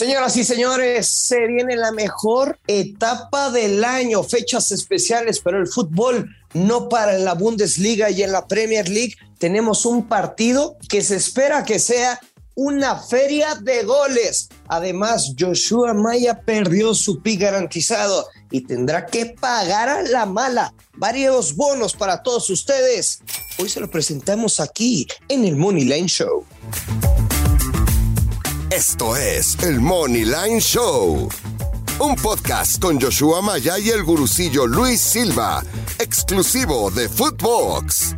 Señoras y señores, se viene la mejor etapa del año, fechas especiales, pero el fútbol no para en la Bundesliga y en la Premier League. Tenemos un partido que se espera que sea una feria de goles. Además, Joshua Maya perdió su pi garantizado y tendrá que pagar a la mala varios bonos para todos ustedes. Hoy se lo presentamos aquí en el Money Line Show. Esto es el Money Line Show, un podcast con Joshua Maya y el gurucillo Luis Silva, exclusivo de Footbox.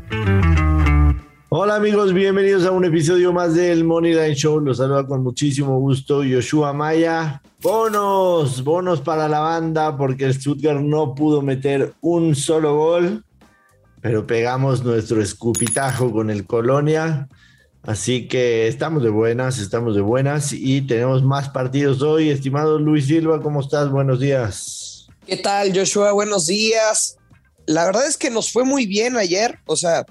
Hola amigos, bienvenidos a un episodio más del Money Line Show. Los saluda con muchísimo gusto Joshua Maya. Bonos, bonos para la banda porque el Stuttgart no pudo meter un solo gol, pero pegamos nuestro escupitajo con el Colonia. Así que estamos de buenas, estamos de buenas y tenemos más partidos hoy. Estimado Luis Silva, ¿cómo estás? Buenos días. ¿Qué tal, Joshua? Buenos días. La verdad es que nos fue muy bien ayer. O sea,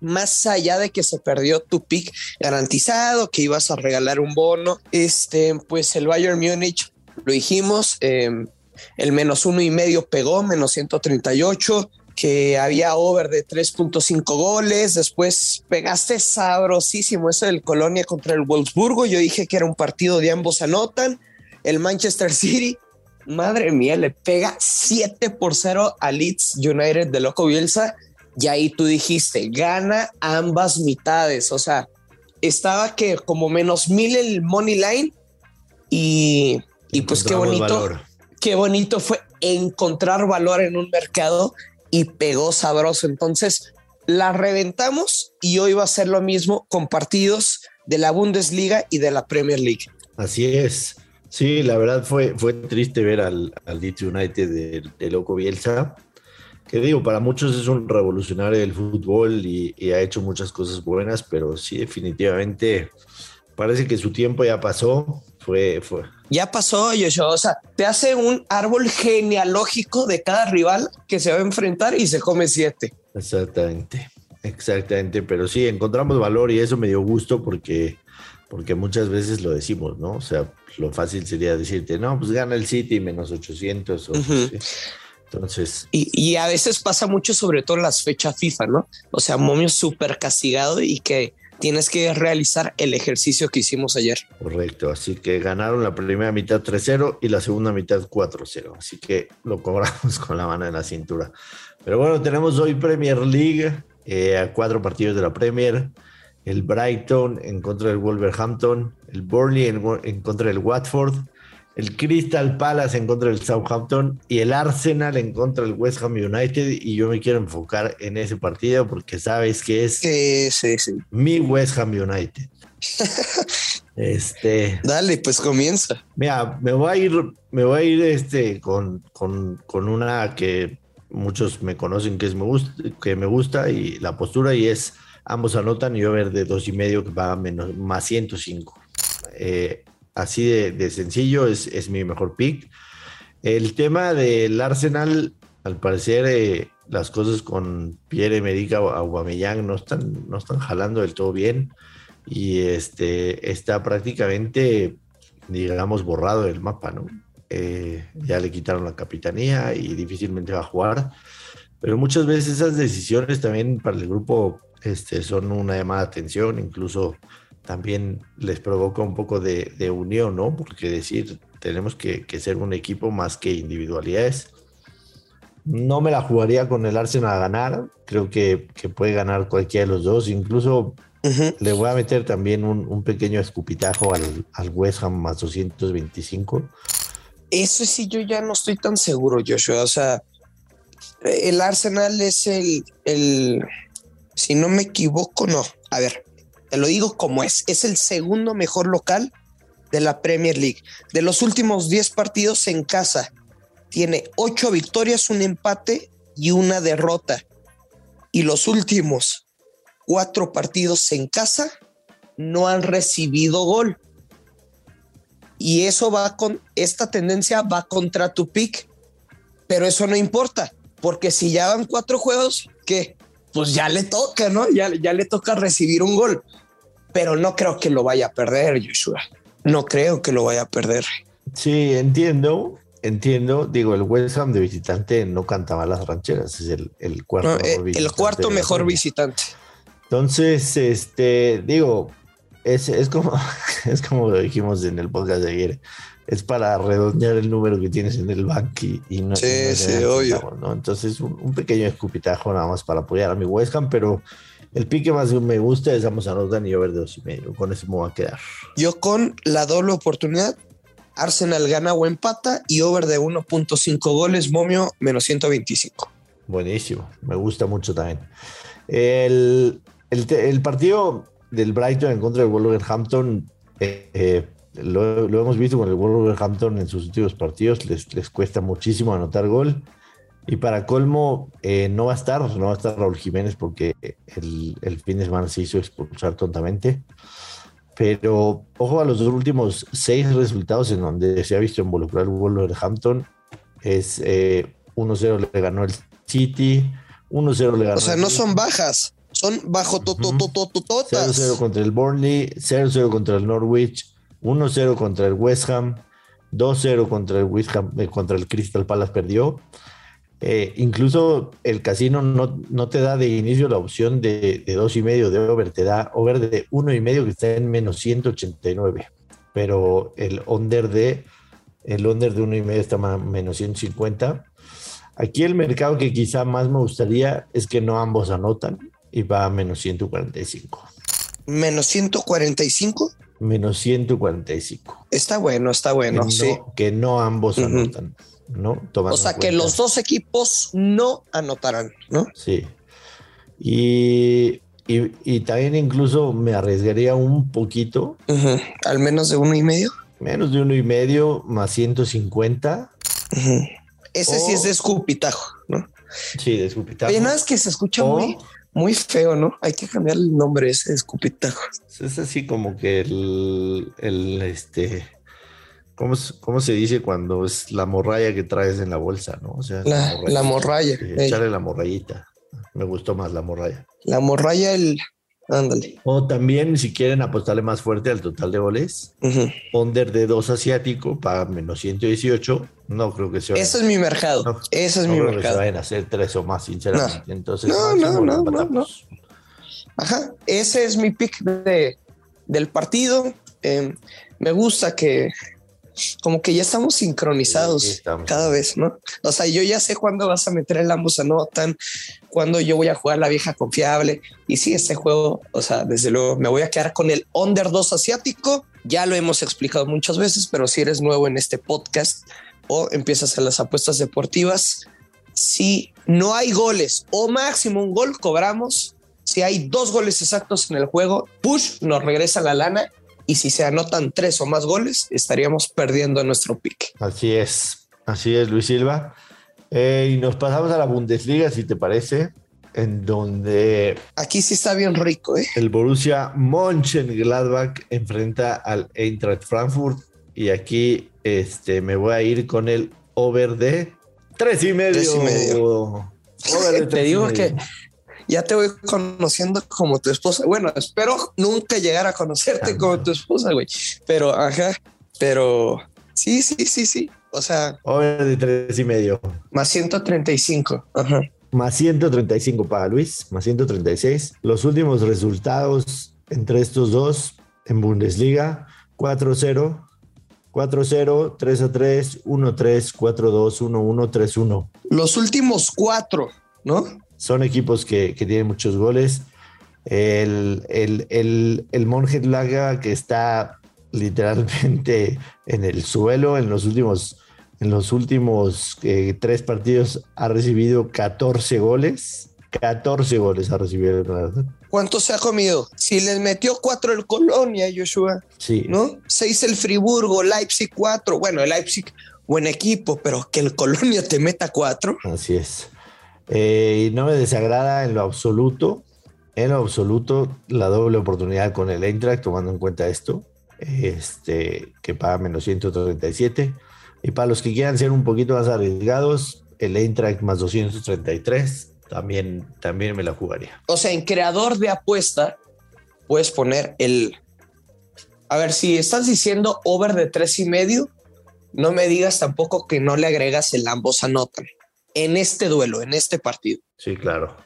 más allá de que se perdió tu pick garantizado, que ibas a regalar un bono, este, pues el Bayern Múnich, lo dijimos, eh, el menos uno y medio pegó, menos 138 que había over de 3.5 goles, después pegaste sabrosísimo eso del Colonia contra el Wolfsburgo, yo dije que era un partido de ambos anotan, el Manchester City, madre mía, le pega 7 por 0 a Leeds United de Loco Bielsa, y ahí tú dijiste, gana ambas mitades, o sea, estaba que como menos mil el money line y, y pues qué bonito, qué bonito fue encontrar valor en un mercado y pegó sabroso. Entonces la reventamos y hoy va a ser lo mismo con partidos de la Bundesliga y de la Premier League. Así es. Sí, la verdad fue, fue triste ver al, al United de, Loco Bielsa, que digo, para muchos es un revolucionario del fútbol y, y, ha hecho muchas cosas buenas, pero sí, definitivamente parece que su tiempo ya pasó. Fue, fue. Ya pasó, Yoshua. O sea, te hace un árbol genealógico de cada rival que se va a enfrentar y se come siete. Exactamente, exactamente. Pero sí, encontramos valor y eso me dio gusto porque, porque muchas veces lo decimos, ¿no? O sea, lo fácil sería decirte, no, pues gana el City menos 800. O, Entonces. Y, y, a veces pasa mucho, sobre todo en las fechas FIFA, ¿no? O sea, momio súper castigado y que tienes que realizar el ejercicio que hicimos ayer. Correcto, así que ganaron la primera mitad 3-0 y la segunda mitad 4-0, así que lo cobramos con la mano en la cintura. Pero bueno, tenemos hoy Premier League, eh, a cuatro partidos de la Premier, el Brighton en contra del Wolverhampton, el Burnley en, en contra del Watford, el Crystal Palace en contra del Southampton y el Arsenal en contra del West Ham United. Y yo me quiero enfocar en ese partido porque sabes que es sí, sí, sí. mi West Ham United. este. Dale, pues comienza. Mira, me voy a ir, me voy a ir este, con, con, con una que muchos me conocen que, es, me gusta, que me gusta y la postura y es ambos anotan y yo ver de dos y medio que paga menos más 105. Eh, Así de, sencillo, es, mi mejor pick. El tema del Arsenal, al parecer, eh, las cosas con Pierre Medica o Aubameyang no están, no están jalando del todo bien. Y este, está prácticamente, digamos, borrado del mapa, ¿no? Eh, ya le quitaron la capitanía y difícilmente va a jugar. Pero muchas veces esas decisiones también para el grupo este, son una llamada de atención, incluso también les provoca un poco de, unión, ¿no? Porque decir, tenemos que, ser un equipo más que individualidades. No me la jugaría con el Arsenal a ganar, creo que, puede ganar cualquiera de los dos, incluso le voy a meter también un, pequeño escupitajo al, al, West Ham más 225. Eso sí, yo ya no estoy tan seguro, Joshua, o sea, el Arsenal es el, el si no me equivoco, no, a ver, te lo digo como es. Es el segundo mejor local de la Premier League. De los últimos 10 partidos en casa, tiene 8 victorias, un empate y una derrota. Y los últimos 4 partidos en casa no han recibido gol. Y eso va con, esta tendencia va contra tu pick. Pero eso no importa, porque si ya van cuatro juegos, ¿qué? Pues ya le toca, ¿no? Ya, ya le toca recibir un gol pero no creo que lo vaya a perder, Joshua. no creo que lo vaya a perder. Sí, entiendo, entiendo. Digo, el West Ham de visitante no cantaba las rancheras, es el, el cuarto No, mejor eh, el visitante cuarto la mejor visitante. Entonces, este, digo, es, es como, es como lo dijimos en el podcast de ayer. Es para redondear el número que tienes en el bank y, y no Sí, no sí, obvio. ¿no? Entonces, un, un pequeño escupitajo nada más para apoyar a mi West Ham, pero el pique más que me gusta es ambos anotan y over de dos y medio. Con eso me voy a quedar. Yo con la doble oportunidad, Arsenal gana o empata y over de 1.5 goles, momio menos 125. Buenísimo, me gusta mucho también. El, el partido del Brighton en contra del Wolverhampton, eh, eh, lo, lo hemos visto con el Wolverhampton en sus últimos partidos, les, les cuesta muchísimo anotar gol. Y para colmo, eh, no va a estar, no va a estar Raúl Jiménez porque el, el fin de semana se hizo expulsar tontamente. Pero ojo a los dos últimos seis resultados en donde se ha visto involucrar el Wolverhampton. Es eh, 1-0 le ganó el City, 1-0 le ganó O sea, no son bajas, son bajo Ujú. tototototototas. 0-0 contra el Burnley, 0-0 contra el Norwich, 1-0 contra el West Ham, 2-0 contra el West Ham, eh, contra el Crystal Palace perdió. Eh, incluso el casino no, no te da de inicio la opción de, de dos y medio de over, te da over de uno y medio que está en menos 189, pero el under de el under de uno y medio está ma- menos 150. Aquí el mercado que quizá más me gustaría es que no ambos anotan y va a menos 145. Menos 145. Menos 145. Está bueno, está bueno, que, no, sí. que no ambos anotan, ¿no? Tomando O sea, que los dos equipos no anotarán, ¿no? Sí. Y, y, y también incluso me arriesgaría un poquito. Al menos de uno y medio. menos de uno y medio, más 150. Ujú. Ese sí es de escupitajo, ¿no? Sí, de escupitajo. Oye, nada es que se escucha O- muy, muy feo, ¿no? Hay que cambiar el nombre ese de escupitajo. Es así como que el, el este, ¿cómo, se- cómo se dice cuando es la morralla que traes en la bolsa, no? O sea, La, la morralla. Echarle la morrayita. Me gustó más la morralla. La morralla, el. Ándale. O también, si quieren apostarle más fuerte al total de goles, Ujú. under de 2 asiático para menos 118. No creo que sea. Ese es mi mercado. No, Ese es no mi creo que se mercado. vayan a hacer tres o más, sinceramente. Entonces, No, máximo no, no, no, empatamos. Ajá. Ese es mi pick de, del partido. Eh, me gusta que como que ya estamos sincronizados Sí, sí, estamos. cada vez, ¿no? O sea, yo ya sé cuándo vas a meter el ambos anotan, cuándo yo voy a jugar la vieja confiable. Y sí, este juego, o sea, desde luego me voy a quedar con el under 2 asiático. Ya lo hemos explicado muchas veces, pero si eres nuevo en este podcast o empiezas en las apuestas deportivas, si no hay goles o máximo un gol, cobramos. Si hay dos goles exactos en el juego, push, nos regresa la lana. Y si se anotan tres o más goles, estaríamos perdiendo nuestro pick. Así es, así es, Luis Silva. Eh, y nos pasamos a la Bundesliga, si te parece, en donde Aquí sí está bien rico, ¿eh? el Borussia Mönchengladbach enfrenta al Eintracht Frankfurt. Y aquí este, me voy a ir con el over de tres y medio. Tres y medio. Over de Te tres y digo medio. que ya te voy conociendo como tu esposa. Bueno, espero nunca llegar a conocerte Ah, como tu esposa, güey. Pero, ajá, pero sí, sí, sí, sí. O sea, Over de tres y medio. más 135. Ajá. Más 135 para Luis, más 136. Los últimos resultados entre estos dos en Bundesliga: 4-0, 4-0, 3-3, 1-3, 4-2, 1-1, 3-1. Los últimos cuatro, ¿no? Son equipos que, que tienen muchos goles. El, el, el, el Mönchengladbach que está literalmente en el suelo en los últimos, en los últimos eh, tres partidos ha recibido 14 goles. 14 goles ha recibido el Gladbach. ¿Cuánto se ha comido? Si les metió cuatro el Colonia, Joshua, Sí, ¿no? Seis el Friburgo, Leipzig cuatro. Bueno, el Leipzig, buen equipo, pero que el Colonia te meta cuatro. así es. Eh, y no me desagrada en lo absoluto, en lo absoluto, la doble oportunidad con el Eintracht, tomando en cuenta esto, este, que paga menos 137. Y para los que quieran ser un poquito más arriesgados, el Eintracht más 233, también, también me la jugaría. O sea, en creador de apuesta puedes poner el A ver, si estás diciendo over de tres y medio, no me digas tampoco que no le agregas el ambos anotan en este duelo, en este partido. Sí, claro.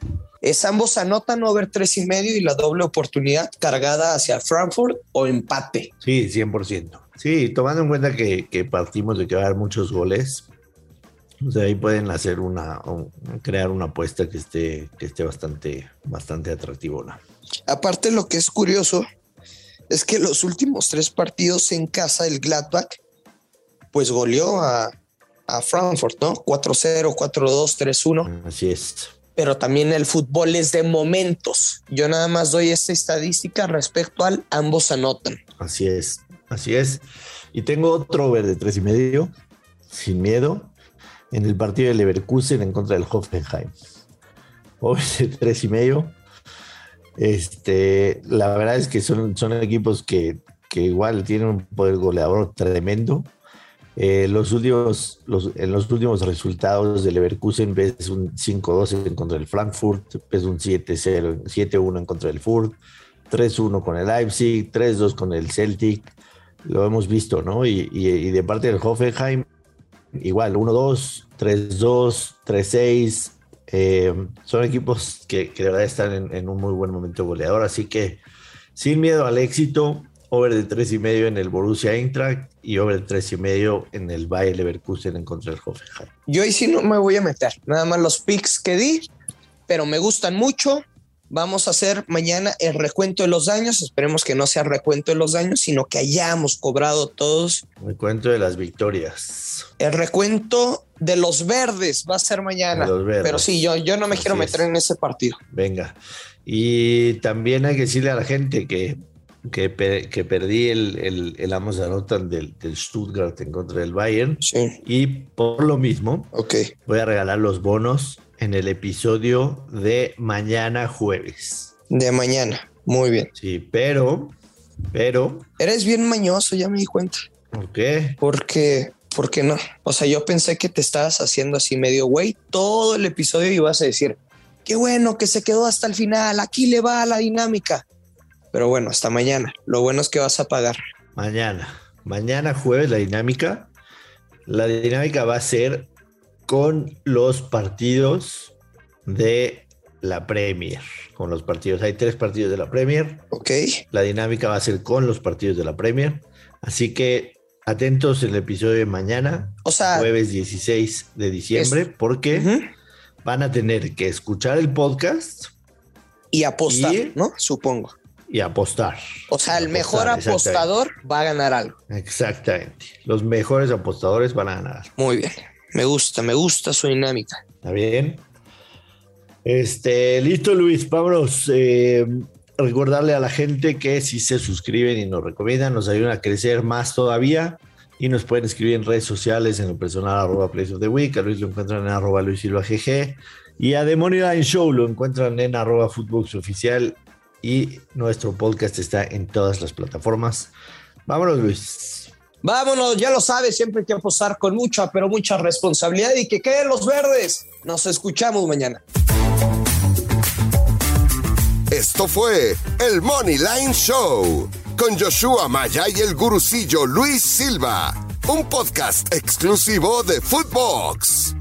Es ambos anotan over tres y medio y la doble oportunidad cargada hacia Frankfurt o empate. Sí, 100%. Sí, tomando en cuenta que, que partimos de que va a haber muchos goles, o sea, ahí pueden hacer una, crear una apuesta que esté, que esté bastante, bastante atractivona. Aparte, lo que es curioso es que los últimos tres partidos en casa del Gladbach, pues goleó a, a Frankfurt, ¿no? 4-0, 4-2, 3-1. Así es. Pero también el fútbol es de momentos. Yo nada más doy esta estadística respecto al ambos anotan. Así es, así es. Y tengo otro over de tres y medio, sin miedo en el partido de Leverkusen en contra del Hoffenheim. Hoy de tres y medio. Este, la verdad es que son, son equipos que, que igual tienen un poder goleador tremendo. Eh, los últimos, los, en los últimos resultados de Leverkusen ves un 5-2 en contra del Frankfurt, ves un 7-0, 7-1 en contra del Furt, 3-1 con el Leipzig, 3-2 con el Celtic. Lo hemos visto, ¿no? Y, y, y de parte del Hoffenheim, igual, 1-2, 3-2, 3-6. Eh, son equipos que, que, de verdad están en, en, un muy buen momento goleador, así que sin miedo al éxito, over de 3 y medio en el Borussia Eintracht y over de 3 y medio en el Bayer Leverkusen en contra del Hoffenheim. Yo ahí sí no me voy a meter, nada más los picks que di, pero me gustan mucho. Vamos a hacer mañana el recuento de los daños. Esperemos que no sea recuento de los daños, sino que hayamos cobrado todos. Recuento de las victorias. El recuento de los verdes va a ser mañana. Pero sí, yo, yo no me Así quiero meter es. en ese partido. Venga. Y también hay que decirle a la gente que, que, que perdí el, el, el Amos Anotan del, del, Stuttgart en contra del Bayern. Sí. Y por lo mismo, okay. voy a regalar los bonos en el episodio de mañana jueves. De mañana, muy bien. Sí, pero, pero. Eres bien mañoso, ya me di cuenta. ¿Por qué? Porque, ¿por qué no? O sea, yo pensé que te estabas haciendo así medio güey todo el episodio y ibas a decir, qué bueno que se quedó hasta el final, aquí le va la dinámica. Pero bueno, hasta mañana. Lo bueno es que vas a pagar. Mañana, mañana jueves la dinámica. La dinámica va a ser con los partidos de la Premier. Con los partidos. Hay tres partidos de la Premier. Ok. La dinámica va a ser con los partidos de la Premier. Así que atentos en el episodio de mañana. O sea, jueves 16 de diciembre, es, porque uh -huh. van a tener que escuchar el podcast y apostar, y, ¿no? Supongo. Y apostar. O sea, el apostar, mejor apostador va a ganar algo. Exactamente. Los mejores apostadores van a ganar. Muy bien. Me gusta, me gusta su dinámica. Está bien. Este, listo, Luis, vámonos. Eh, recordarle a la gente que si se suscriben y nos recomiendan, nos ayudan a crecer más todavía. Y nos pueden escribir en redes sociales, en el personal arroba Place of the Week. A Luis lo encuentran en arroba Luis Silva GG. Y a Demonio Line Show lo encuentran en arroba Footbox Oficial. Y nuestro podcast está en todas las plataformas. Vámonos, Luis. Vámonos, ya lo sabes, siempre hay que apostar con mucha, pero mucha responsabilidad y que queden los verdes. Nos escuchamos mañana. Esto fue el Money Line Show con Joshua Maya y el gurucillo Luis Silva, un podcast exclusivo de Footbox.